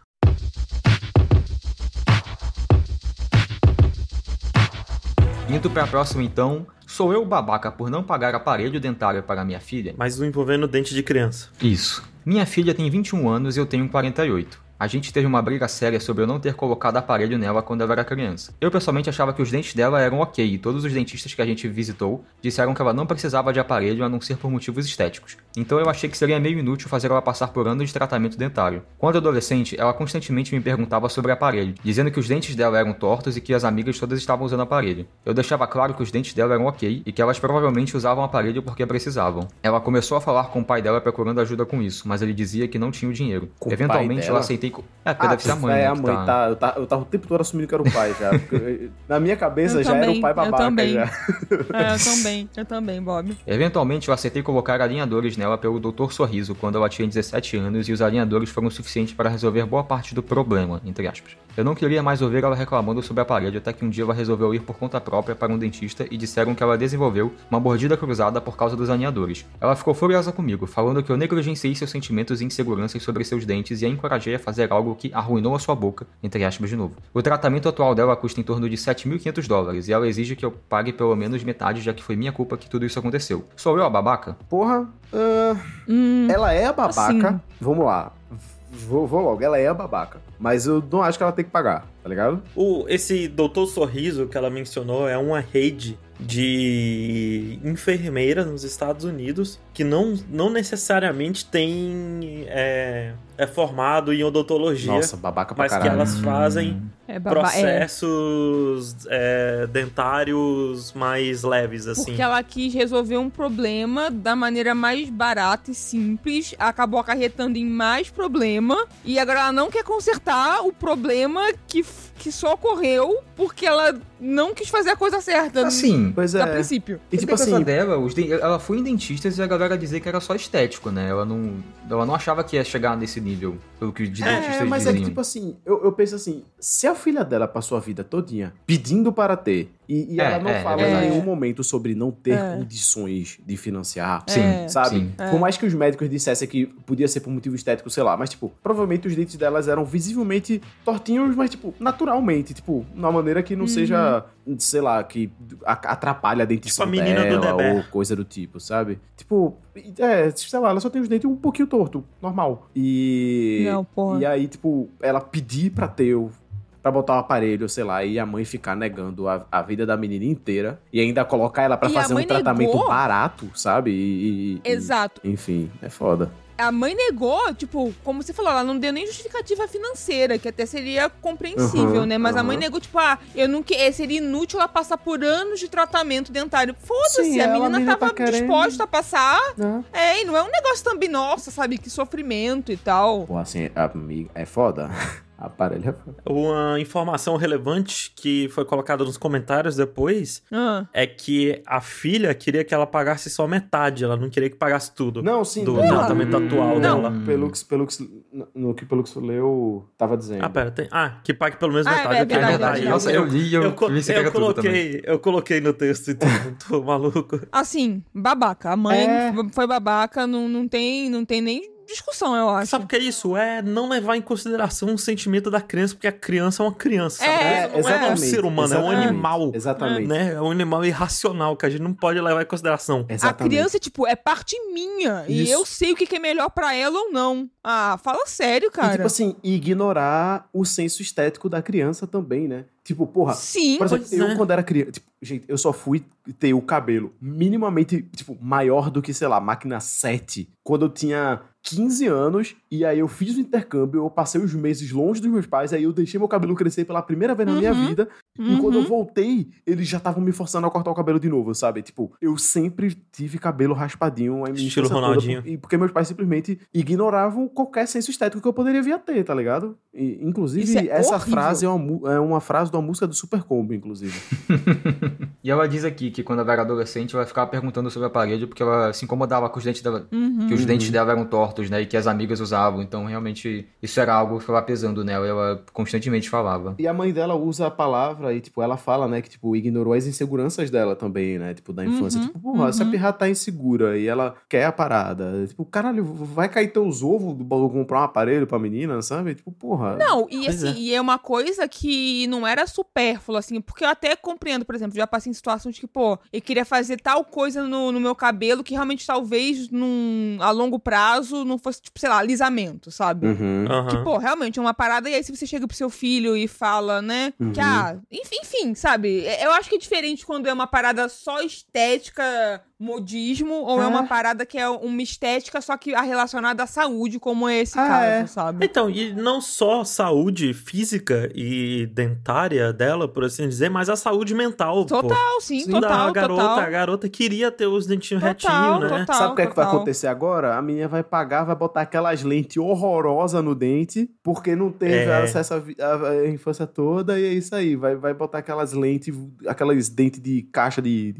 Indo pra próxima então, sou eu babaca por não pagar aparelho dentário para minha filha? Mas não envolvendo dente de criança. Isso. Minha filha tem 21 anos e eu tenho 48. A gente teve uma briga séria sobre eu não ter colocado aparelho nela quando ela era criança. Eu pessoalmente achava que os dentes dela eram ok, e todos os dentistas que a gente visitou disseram que ela não precisava de aparelho a não ser por motivos estéticos. Então eu achei que seria meio inútil fazer ela passar por anos de tratamento dentário. Quando adolescente, ela constantemente me perguntava sobre aparelho, dizendo que os dentes dela eram tortos e que as amigas todas estavam usando aparelho. Eu deixava claro que os dentes dela eram ok e que elas provavelmente usavam aparelho porque precisavam. Ela começou a falar com o pai dela procurando ajuda com isso, mas ele dizia que não tinha o dinheiro. Com Eventualmente dela? eu aceitei. Co- É, porque deve ser a mãe. é né, a mãe, tá- tá... Eu, tá, eu tava o tempo todo assumindo que era o pai já. *laughs* Na minha cabeça Eu já era também, o pai eu babaca também. já. *laughs* É, eu também, eu também, Bob. Eventualmente eu aceitei colocar alinhadores nela pelo Dr. Sorriso quando ela tinha 17 anos e os alinhadores foram suficientes para resolver boa parte do problema, entre aspas. Eu não queria mais ouvir ela reclamando sobre a parede até que um dia ela resolveu ir por conta própria para um dentista e disseram que ela desenvolveu uma mordida cruzada por causa dos alinhadores. Ela ficou furiosa comigo, falando que eu negligenciei seus sentimentos e inseguranças sobre seus dentes e a encorajei a fazer algo que arruinou a sua boca, entre aspas de novo. O tratamento atual dela custa em torno de 7.500 dólares e ela exige que eu pague pelo menos metade já que foi minha culpa que tudo isso aconteceu. Sou eu a babaca? Porra, ah, Hum, ela é a babaca. Assim. Vamos lá. Vou, vou logo, ela é a babaca. Mas eu não acho que ela tem que pagar, tá ligado? O, esse Doutor Sorriso que ela mencionou é uma rede de enfermeiras nos Estados Unidos que não, não necessariamente tem é, é formado em odontologia, Nossa, babaca pra mas que elas fazem é é, processos é, dentários mais leves, assim. porque ela quis resolver um problema da maneira mais barata e simples, acabou acarretando em mais problema, e agora ela não quer consertar o problema que, que só ocorreu porque ela não quis fazer a coisa certa Assim, Pois a é. princípio. E tipo assim, dela, os ela foi em dentistas e a galera dizia que era só estético, né? Ela não, ela não achava que ia chegar nesse nível, pelo que os É, dentistas mas é que, diziam. tipo assim, eu, eu penso assim, se a filha dela passou a vida todinha pedindo para ter, e, e É, ela não é, fala é em verdade. nenhum momento sobre não ter É. condições de financiar, Sim, É. sabe? sim. É. Por mais que os médicos dissessem que podia ser por motivo estético, sei lá, mas, tipo, provavelmente os dentes delas eram visivelmente tortinhos, mas, tipo, naturalmente, tipo, numa maneira que não Uhum. seja, sei lá, que atrapalha a dentição Tipo a menina do dela Deber. ou coisa do tipo, sabe? Tipo, é, sei lá, ela só tem os dentes um pouquinho torto, normal. E... Não, porra. E aí, tipo, ela pedir pra ter o. Pra botar o aparelho, sei lá, e a mãe ficar negando a, a vida da menina inteira. E ainda colocar ela pra E a fazer um tratamento negou? barato, sabe? E, e- e- Exato. enfim, é foda. A mãe negou, tipo, como você falou, ela não deu nem justificativa financeira, que até seria compreensível, Uhum, né? Mas a mãe uhum. negou, tipo, ah, eu não que eh, seria inútil ela passar por anos de tratamento dentário. Foda-se, a ela- a menina menina tava tá querendo- disposta a passar. Né? É, e não é um negócio também, nossa, sabe? Que sofrimento e tal. Pô, assim, amiga, é foda. *laughs* Aparelho é foda. Uma informação relevante que foi colocada nos comentários depois Ah. é que a filha queria que ela pagasse só metade, ela não queria que pagasse tudo. Não, sim. Do tratamento atual Não. dela. Pelo que, pelo que, no que pelo que leu, tava dizendo. Ah, pera, tem... Ah, que pague pelo menos Ah, metade. é eu tenho verdade, é verdade. Nossa, eu li e eu, eu, eu também. coloquei, eu coloquei no texto, *laughs* então tô maluco. Assim, babaca. A mãe É. foi babaca, não, não, tem, não tem nem discussão, eu acho. Sabe o que é isso? É não levar em consideração o sentimento da criança, porque a criança é uma criança. sabe? É, não é um ser humano, é um exatamente, animal. Exatamente. Né? É um animal irracional que a gente não pode levar em consideração. A Exatamente. criança, tipo, é parte minha. E Isso. eu sei o que é melhor pra ela ou não. Ah, fala sério, E, cara. tipo assim, ignorar o senso estético da criança também, né? Tipo, porra, Sim. Por exemplo, Pois eu é. quando era criança, tipo, gente, eu só fui ter o cabelo minimamente, tipo, maior do que, sei lá, máquina 7, quando eu tinha 15 anos, e aí eu fiz o intercâmbio, eu passei os meses longe dos meus pais, aí eu deixei meu cabelo crescer pela primeira vez na minha Uhum. vida, e quando eu Uhum. voltei, eles já estavam me forçando a cortar o cabelo de novo, sabe? Tipo, eu sempre tive cabelo raspadinho, a minha Estilo Ronaldinho. e porque meus pais simplesmente ignoravam qualquer senso estético que eu poderia vir a ter, tá ligado? E, inclusive, é essa horrível. frase é uma, é uma frase de uma música do Super Combo, inclusive. *laughs* E ela diz aqui que quando ela era adolescente, ela ficava perguntando sobre o aparelho porque ela se incomodava com os dentes dela, Uhum. que os Uhum. dentes dela eram tortos, né? E que as amigas usavam. Então, realmente, isso era algo que ficava pesando nela e ela constantemente falava. E a mãe dela usa a palavra e, tipo, ela fala, né, que, tipo, ignorou as inseguranças dela também, né, tipo, da infância. Uhum, Tipo, porra, essa uhum. pirra tá insegura e ela quer a parada. Tipo, caralho, vai cair teus ovos do comprar um aparelho pra menina, sabe? Tipo, porra. Não, e assim, é. e é uma coisa que não era supérflua, assim, porque eu até compreendo, por exemplo, já passei em situações que, pô, eu queria fazer tal coisa no, no meu cabelo que realmente talvez num, a longo prazo não fosse, tipo, sei lá, alisamento, sabe? Uhum. Aham. Que, pô, realmente é uma parada, e aí se você chega pro seu filho e fala, né, Uhum. que, ah, enfim, enfim, sabe? É- Eu acho que é diferente quando é uma parada só estética, modismo, ou é, É. uma parada que é uma estética só que a relacionada à saúde, como é esse Ah, caso, é. sabe? Então, e não só saúde física e dentária dela, por assim dizer, mas a saúde mental. pô. Total, sim, Sim. total, da garota, total. a garota queria ter os dentinhos Total, retinhos, né? total. Sabe o que é que vai acontecer agora? A menina vai pagar, vai botar aquelas lentes horrorosas no dente, porque não teve É. acesso à infância toda, e é isso aí. Vai, vai botar aquelas lentes, aquelas dentes de caixa de.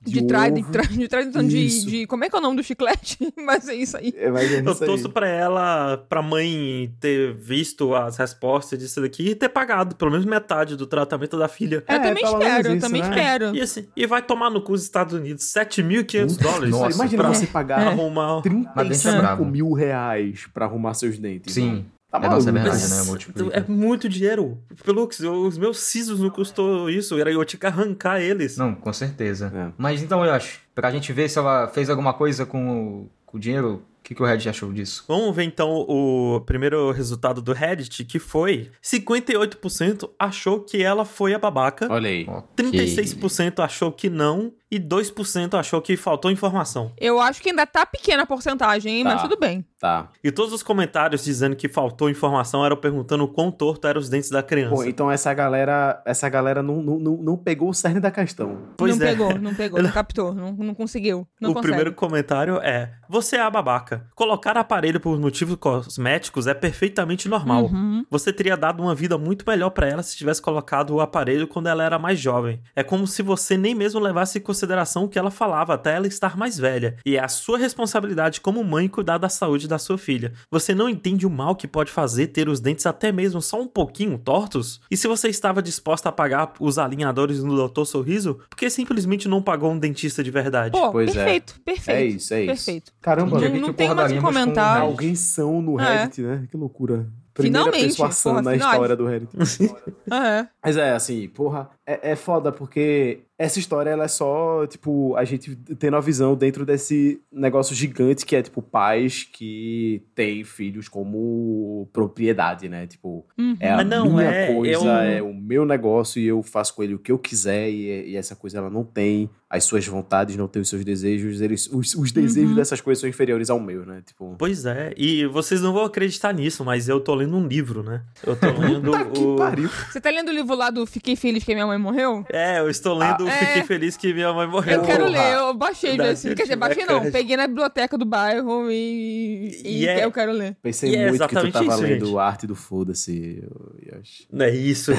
De, De trás, de ovo. trás, de trás, então, de, Isso. de. Como é que é o nome do chiclete? *laughs* Mas é isso aí. É, mas é Eu isso aí. torço pra ela, pra mãe ter visto as respostas disso daqui e ter pagado pelo menos metade do tratamento da filha. É, eu também espero, eu isso, também né? espero. E assim, e vai tomar no cu os Estados Unidos 7.500 Puta, dólares nossa, imagina pra você pagar arrumar. É 35 brabo. mil reais pra arrumar seus dentes. Sim. mano. Tá É, nossa, é verdade, né? Multiplica. É muito dinheiro. Pelux, os meus sisos não custou isso. Era eu tinha que arrancar eles. Não, com certeza. É. Mas então, eu acho, pra gente ver se ela fez alguma coisa com o, com o dinheiro, o que, que o Red achou disso? Vamos ver então o primeiro resultado do Reddit, que foi 58% achou que ela foi a babaca, Olha aí. Ok. 36% achou que não e 2% achou que faltou informação. Eu acho que ainda tá pequena a porcentagem, hein? Tá. Mas tudo bem. Tá. E todos os comentários dizendo que faltou informação eram perguntando o quão torto eram os dentes da criança. Pô, então essa galera, essa galera não, não, não, pegou o cerne da questão. Pois não é. pegou, não pegou, *laughs* não captou, não, não conseguiu. Não o consegue. primeiro comentário é: Você é a babaca. Colocar aparelho por motivos cosméticos é perfeitamente normal. Uhum. Você teria dado uma vida muito melhor pra ela se tivesse colocado o aparelho quando ela era mais jovem. É como se você nem mesmo levasse em consideração o que ela falava até ela estar mais velha. E é a sua responsabilidade como mãe cuidar da saúde da sua filha. Você não entende o mal que pode fazer ter os dentes até mesmo só um pouquinho tortos? E se você estava disposta a pagar os alinhadores no Doutor Sorriso, por que simplesmente não pagou um dentista de verdade? Pô, Pois é. perfeito, perfeito. É isso, é isso. Perfeito. Caramba. Não, não tem mais o concordaríamos com o comentário. Reddit. alguém são no É. Reddit, né? Que loucura. Primeira Finalmente, persuasão porra, na história do Reddit. *laughs* É. Mas é, assim, porra, é, é foda porque essa história, ela é só, tipo, a gente tendo a visão dentro desse negócio gigante que é, tipo, pais que têm filhos como propriedade, né? Tipo, Uhum. é a Mas não, minha é- coisa, é um- é o meu negócio e eu faço com ele o que eu quiser e, e essa coisa ela não tem as suas vontades, não tem os seus desejos, eles, os, os desejos Uhum. dessas coisas são inferiores ao meu, né? Tipo, Pois é, e vocês não vão acreditar nisso, mas eu tô lendo um livro, né? Eu tô lendo *laughs* que o. pariu. Você tá lendo o livro lá do Fiquei Feliz que minha mãe morreu? É, eu estou lendo Ah, Fiquei é. Feliz que minha mãe morreu. Eu quero ler, eu baixei desse. Quer dizer, baixei não. Peguei na biblioteca do bairro e. E, E é- eu quero ler. Pensei E é muito que tu tava isso, lendo gente. arte do foda-se, Yoshi. É isso.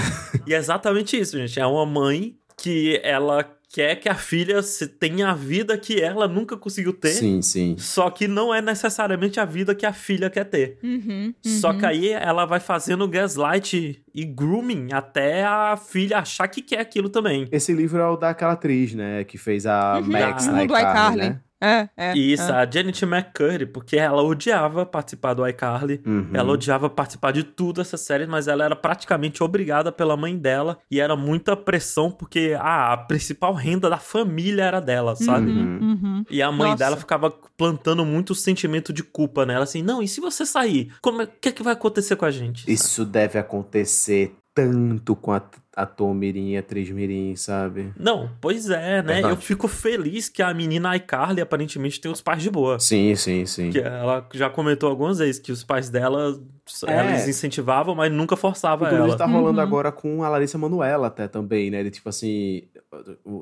e é exatamente isso, gente. É uma mãe que ela quer que a filha se- tenha a vida que ela nunca conseguiu ter. Sim, sim. Só que não é necessariamente a vida que a filha quer ter. Uhum, Só uhum. que aí ela vai fazendo gaslight e grooming até a filha achar que quer aquilo também. Esse livro é o daquela atriz, né? Que fez a Max Uhum, na do iCarly, iCarly. né? É, é. Isso, é. a Janet McCurdy, porque ela odiava participar do iCarly. Uhum. Ela odiava participar de tudo essa série, mas ela era praticamente obrigada pela mãe dela e era muita pressão porque ah, a principal renda da família era dela, sabe? Uhum, uhum. E a mãe Nossa. dela ficava plantando muito sentimento de culpa nela, assim, não, e se você sair, como é, o que, é que vai acontecer com a gente? Isso deve acontecer tanto com a, a Tom Mirim, atriz Mirim, sabe? Não, pois é, né? Verdade. Eu fico feliz que a menina iCarly aparentemente tem os pais de boa. Sim, sim, sim. Que ela já comentou algumas vezes que os pais dela, É. eles incentivavam, mas nunca forçava Inclusive, ela. tá rolando Uhum. agora com a Larissa Manoela até também, né? Ele, tipo assim,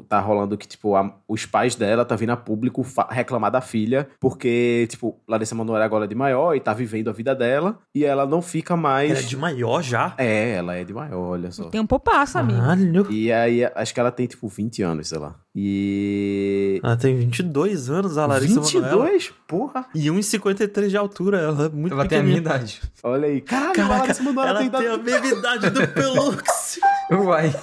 tá rolando que, tipo, a- os pais dela tá vindo a público reclamar da filha, porque, tipo, Larissa Manoela agora é de maior e tá vivendo a vida dela, e ela não fica mais... Ela é de maior já? É, ela é de maior, olha só. O tempo amigo. Caralho. E aí, acho que ela tem, tipo, 20 anos, sei lá. E... Ela tem 22 anos, a Larissa 22? Manoela. Porra! E 1,53 de altura. Ela é muito Ela tem a minha pequenininha. idade. Olha aí. Caralho, a Caraca, Larissa Manoela ela tem tem a mesma idade do *laughs* Pelux. Uai.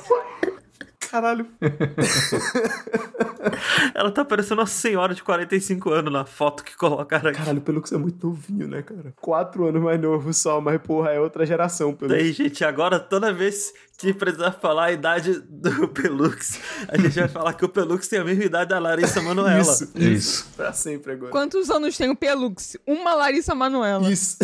Caralho. *laughs* ela tá parecendo uma senhora de 45 anos na foto que colocaram aqui. Caralho, o Pelux é muito novinho, né, cara? Quatro anos mais novo só, mas, porra, é outra geração, Pelux. Daí, gente, agora toda vez que precisar falar a idade do *laughs* Pelux, a gente vai falar que o Pelux tem a mesma idade da Larissa Manoela. *laughs* Isso, Isso. Pra sempre agora. Quantos anos tem o Pelux? Uma Larissa Manoela. Isso.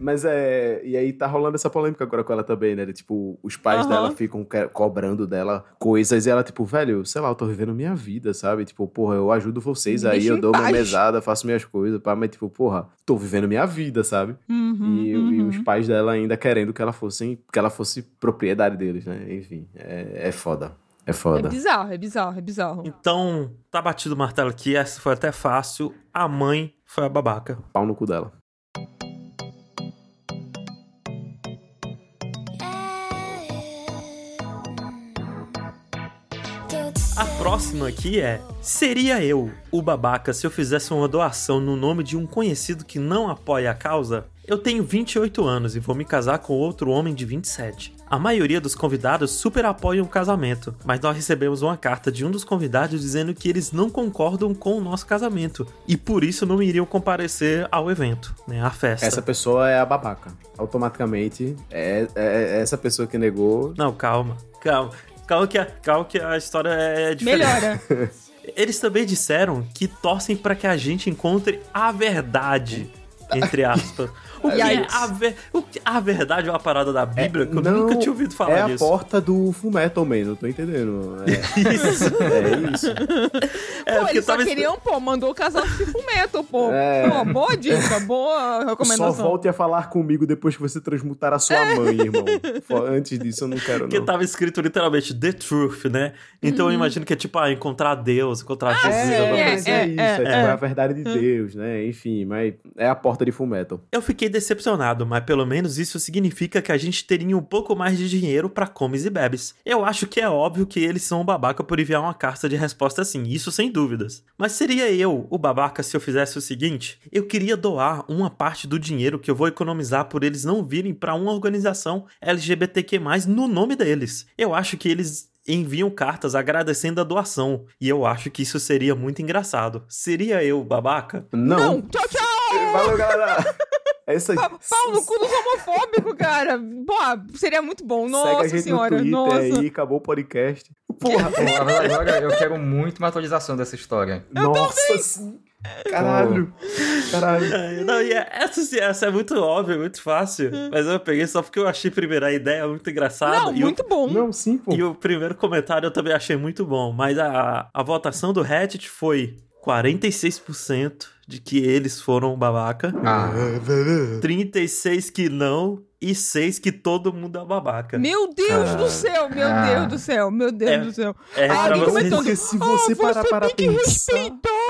Mas é. E aí tá rolando essa polêmica agora com ela também, né? De, Tipo, os pais Aham. dela ficam que- cobrando dela coisas e ela, tipo, velho, sei lá, eu tô vivendo minha vida, sabe? Tipo, porra, eu ajudo vocês aí, deixa eu dou minha paz. mesada, faço minhas coisas, pá, mas, tipo, porra, tô vivendo minha vida, sabe? Uhum, e, e uhum. os pais dela ainda querendo que ela fosse, que ela fosse propriedade deles, né? Enfim, é, é foda. É É foda. bizarro, é bizarro, é bizarro. Então, tá batido o martelo aqui, essa foi até fácil. A mãe foi a babaca. Pau no cu dela. A próxima aqui é: Seria eu o babaca se eu fizesse uma doação no nome de um conhecido que não apoia a causa? Eu tenho 28 anos e vou me casar com outro homem de 27. A maioria dos convidados super apoiam o casamento, mas nós recebemos uma carta de um dos convidados dizendo que eles não concordam com o nosso casamento e por isso não iriam comparecer ao evento, né, à festa. Essa pessoa é a babaca. Automaticamente, é, é- é essa pessoa que negou. Não, calma, calma. Calma que, a, calma que a história é diferente. Melhora. *laughs* Eles também disseram que torcem para que a gente encontre a verdade, entre aspas. O que E aí- é a, ver- o que- a verdade é uma parada da Bíblia que eu Não, nunca tinha ouvido falar é disso. a porta do Fullmetal Man, não tô entendendo. É, Isso. é isso. É, pô, porque eles só tava- queriam, pô, mandou o casal de fumeto, pô. É. Pô, boa dica, boa Só recomendação. volte a falar comigo depois que você transmutar a sua mãe, irmão. Antes disso eu não quero, Porque não. tava escrito literalmente The Truth, né? Então eu imagino que é tipo, ah, encontrar Deus, encontrar Jesus. sim, É, alguma é, mas coisa. é, é, isso, é, é, tipo, é. é a verdade de Deus, né? Enfim, mas é a porta de Fullmetal. Eu fiquei decepcionado, mas pelo menos isso significa que a gente teria um pouco mais de dinheiro pra comes e bebes. Eu acho que é óbvio que eles são um babaca por enviar uma carta de resposta assim, isso sem dúvidas. Mas seria eu o babaca se eu fizesse o seguinte? Eu queria doar uma parte do dinheiro que eu vou economizar por eles não virem pra uma organização LGBTQ+, no nome deles. Eu acho que eles enviam cartas agradecendo a doação. E eu acho que isso seria muito engraçado. Seria eu, o babaca? Não. Não, tchau, tchau! Valeu, galera. *laughs* Essa Pa- Pau no cu dos homofóbicos, cara. Pô, seria muito bom. Segue a Nossa gente senhora, no nossa. aí, acabou o podcast. Porra, agora, agora eu quero muito uma atualização dessa história. nossa, sim. Caralho. Caralho. É, Não, e é- essa, essa é muito óbvia, muito fácil. Mas eu peguei só porque eu achei primeiro a ideia muito engraçada. Não, e, muito bom. Não, sim, pô. o, e o primeiro comentário eu também achei muito bom. Mas a, a votação do Reddit foi 46% de que eles foram babaca, Ah, 36 que não e 6 que todo mundo é babaca. Meu Deus do céu, meu Ah. Deus do céu, meu Deus É. do céu. É, Ah, alguém comentou- Porque se Ah, você parar para tem que pensar...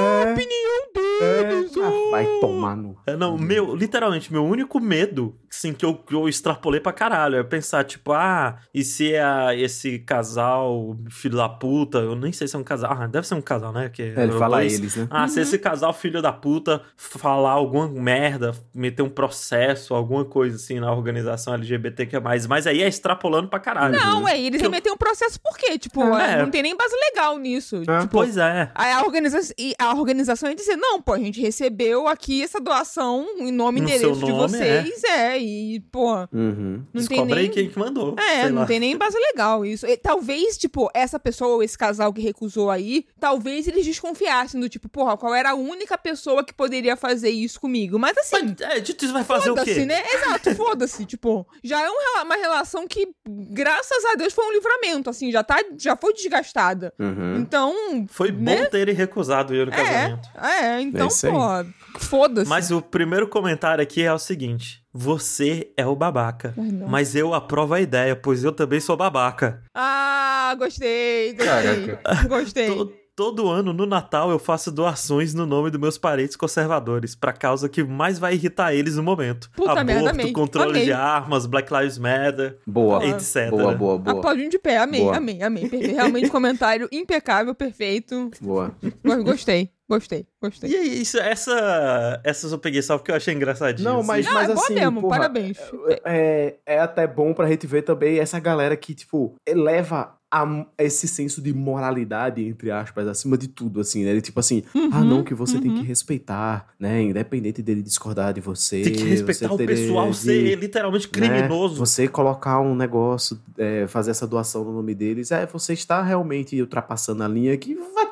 a É, opinião é, deles. ah, vai tomar no... É, Não, meu, literalmente, meu único medo, assim, que eu, que eu extrapolei pra caralho, é pensar, tipo, ah, e se é esse casal, filho da puta, eu nem sei se é um casal, ah, deve ser um casal, né? Que É, ele fala eles, né? Ah, se esse casal, filho da puta, falar alguma merda, meter um processo, alguma coisa assim na organização LGBT que é mais, mas aí é extrapolando pra caralho. Não, é, eles eu- remetem um processo por quê? Tipo, É. não tem nem base legal nisso. É. Tipo, Pois é. Aí a, organiza e a organização ia dizer, não, pô, a gente recebeu aqui essa doação em nome e No endereço de nome, vocês, é. e, pô, Uhum. não tem Descobre aí nem... quem que mandou. É, sei não lá. tem nem base legal isso. E, talvez, tipo, essa pessoa ou esse casal que recusou aí, talvez eles desconfiassem do tipo, porra, qual era a única pessoa que poderia fazer isso comigo? Mas assim, Mas, é, dito isso vai fazer o foda-se, quê? né? Exato, *laughs* foda-se. Tipo, já é um uma relação que, graças a Deus, foi um livramento, assim, já, tá, já foi desgastada. Uhum. Então, Foi bom né? terem recusado no é, casamento. é, então, É isso aí. pô, foda-se. Mas o primeiro comentário aqui é o seguinte: você é o babaca. Perdão. Mas eu aprovo a ideia, pois eu também sou babaca. Ah, gostei, gostei. Caraca. Gostei. To- todo ano no Natal eu faço doações no nome dos meus parentes conservadores, pra causa que mais vai irritar eles no momento. Puta Aborto, merda, amei. controle Amei. de armas, Black Lives Matter, Boa. etc. Boa, boa, boa. Aplaudinho de pé, amei, Boa. amei, amei. Perfeito. Realmente, *laughs* comentário impecável, perfeito. Boa. Go- Gostei, gostei, gostei. E aí, isso, essa, essas eu peguei só porque eu achei engraçadinho. Não, assim. mas, Não, mas é boa assim, mesmo, porra, parabéns. É, é até bom pra gente ver também essa galera que, tipo, eleva a- esse senso de moralidade, entre aspas, acima de tudo, assim, né? Ele, tipo assim, ah, não, que você tem que respeitar, né? Independente dele discordar de você. Tem que respeitar o pessoal de- ser literalmente né, criminoso. Você colocar um negócio, é, fazer essa doação no nome deles, é, você está realmente ultrapassando a linha que vai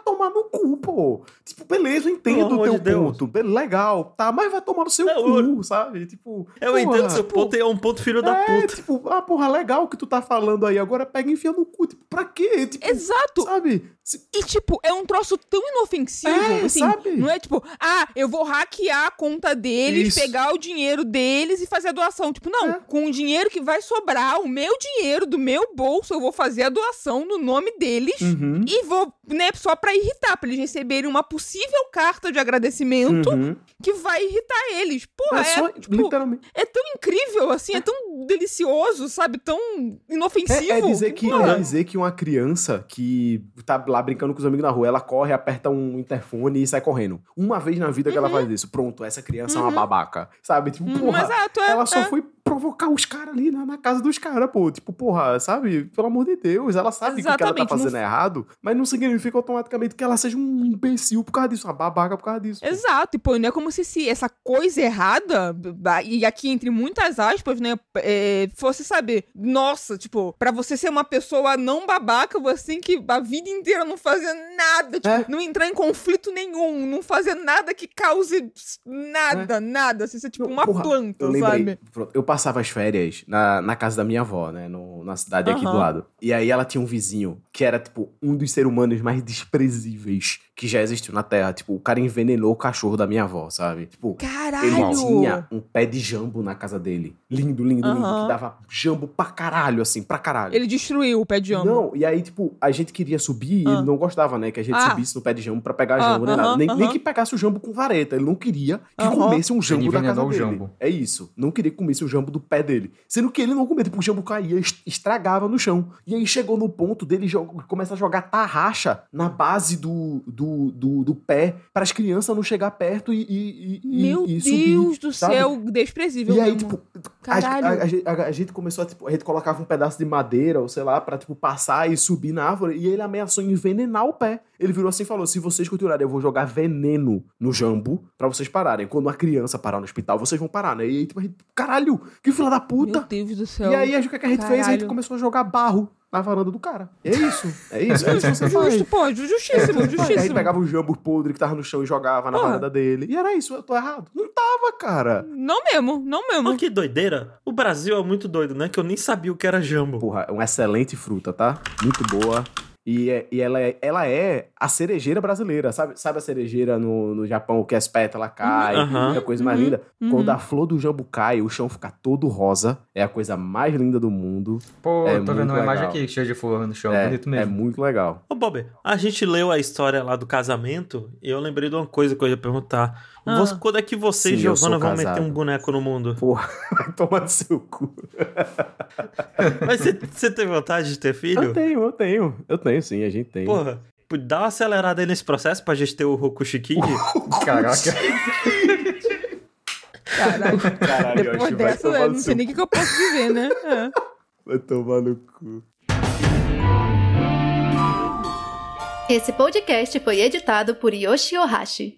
pô. Tipo, beleza, eu entendo o teu de Deus. ponto. be- Legal, tá, mas vai tomar no seu Não, cu, sabe? Tipo. Eu porra, entendo seu tipo, ponto e é um ponto filho da é, puta. tipo, ah, porra, legal o que tu tá falando aí. Agora pega e enfia no cu. Tipo, pra quê? Tipo, Exato. sabe? E, tipo, é um troço tão inofensivo, É, assim, sabe? não é tipo, ah, eu vou hackear a conta deles, Isso. pegar o dinheiro deles e fazer a doação. Tipo, não, É. com o dinheiro que vai sobrar, o meu dinheiro do meu bolso, eu vou fazer a doação no nome deles Uhum. e vou, né, só pra irritar, pra eles receberem uma possível carta de agradecimento Uhum. que vai irritar eles. Porra, É é, só, tipo, literalmente. é tão incrível, assim, é tão delicioso, sabe? Tão inofensivo. É, é dizer que, Porra. é dizer que uma criança que tá lá brincando com os amigos na rua, ela corre, aperta um interfone e sai correndo. Uma vez na vida que ela faz isso. Pronto, essa criança é uma babaca. Sabe? Tipo, Uhum, porra, exato, é, ela só é. foi provocar os caras ali na, na casa dos caras, pô. Tipo, porra, sabe? Pelo amor de Deus, ela sabe que o que ela tá fazendo não- é errado, mas não significa automaticamente que ela seja um imbecil por causa disso, uma babaca por causa disso. pô. Exato, e pô, não é como se, se essa coisa errada, e aqui entre muitas aspas, né, é, fosse saber, nossa, tipo, pra você ser uma pessoa não babaca, você tem que a vida inteira não fazer nada, tipo, É. não entrar em conflito nenhum, não fazer nada que cause nada, nada, você ser tipo É. Uma porra, planta, Eu lembrei, sabe? pronto, eu passava as férias na, na casa da minha avó, né? no- na cidade aqui Aham. do lado. E aí ela tinha um vizinho que era, tipo, um dos seres humanos mais desprezíveis que já existiu na Terra. Tipo, o cara envenenou o cachorro da minha avó, sabe? Tipo, ele Caralho! tinha um pé de jambo na casa dele. Lindo, lindo, lindo. Aham. Que dava jambo pra caralho, assim, pra caralho. Ele destruiu o pé de jambo. Não, e aí, tipo, a gente queria subir e Ah. Ele não gostava, né? Que a gente Ah. subisse no pé de jambo pra pegar Ah, jambo, nem nada. Nem, nem que pegasse o jambo com vareta. Ele não queria que comesse um jambo Ele da casa dele. jambo. É isso. Não queria que comesse o jambo do pé dele. Sendo que ele não comia, tipo, o jambo caía, est- estragava no chão. E aí chegou no ponto dele começar a jogar tarraxa na base do, do, do, do pé para as crianças não chegar perto e, e, e, Meu e Deus subir, do sabe? céu, desprezível E aí, mesmo. tipo, a, Caralho. a- a- a- a gente começou a, tipo, a gente colocava um pedaço de madeira, ou sei lá, pra, tipo, passar e subir na árvore, e ele ameaçou envenenar o pé. Ele virou assim e falou, se vocês continuarem, eu vou jogar veneno no jambo pra vocês pararem. Quando uma criança parar no hospital, vocês vão parar, né? E aí, tipo, a gente, caralho, que filha da puta! Meu Deus do céu. E aí, o que a gente fez? A gente Caralho. começou a jogar barro na varanda do cara. É isso, é isso. É isso que você. Justo, pô, ju- justíssimo, E aí justíssimo. pegava o jambo podre que tava no chão e jogava na Porra. varanda dele. E era isso, eu tô errado. Não tava, cara. Não mesmo, não mesmo. Olha que doideira. O Brasil é muito doido, né? Que eu nem sabia o que era jambo. Porra, é uma excelente fruta, tá? Muito boa. E, é- e ela, é, ela é a cerejeira brasileira. Sabe, sabe a cerejeira no, no Japão, que as pétalas caem, Aham. é a coisa mais Uhum. linda? Uhum. Quando a flor do jambu cai, o chão fica todo rosa. É a coisa mais linda do mundo. Pô, É tô vendo uma imagem legal. aqui cheia de flor no chão, É, bonito é mesmo. muito legal. Ô, Bob, a gente leu a história lá do casamento e eu lembrei de uma coisa que eu ia perguntar. Ah. Você- quando é que você e Sim, eu Giovanna vão meter casado. um boneco no mundo? Porra, *laughs* vai tomar no seu cu. *laughs* Mas você, você tem vontade de ter Eu filho? tenho, eu tenho. Eu tenho sim, a gente tem. Porra, dá uma acelerada aí nesse processo pra gente ter o Rokushi Kid. Caraca. Caralho. Caralho, Depois Yoshi, vai dessa, tomar eu no não sei nem o que que eu posso dizer, né? *laughs* É. Vai tomar no cu. Esse podcast foi editado por Yoshi Ohashi.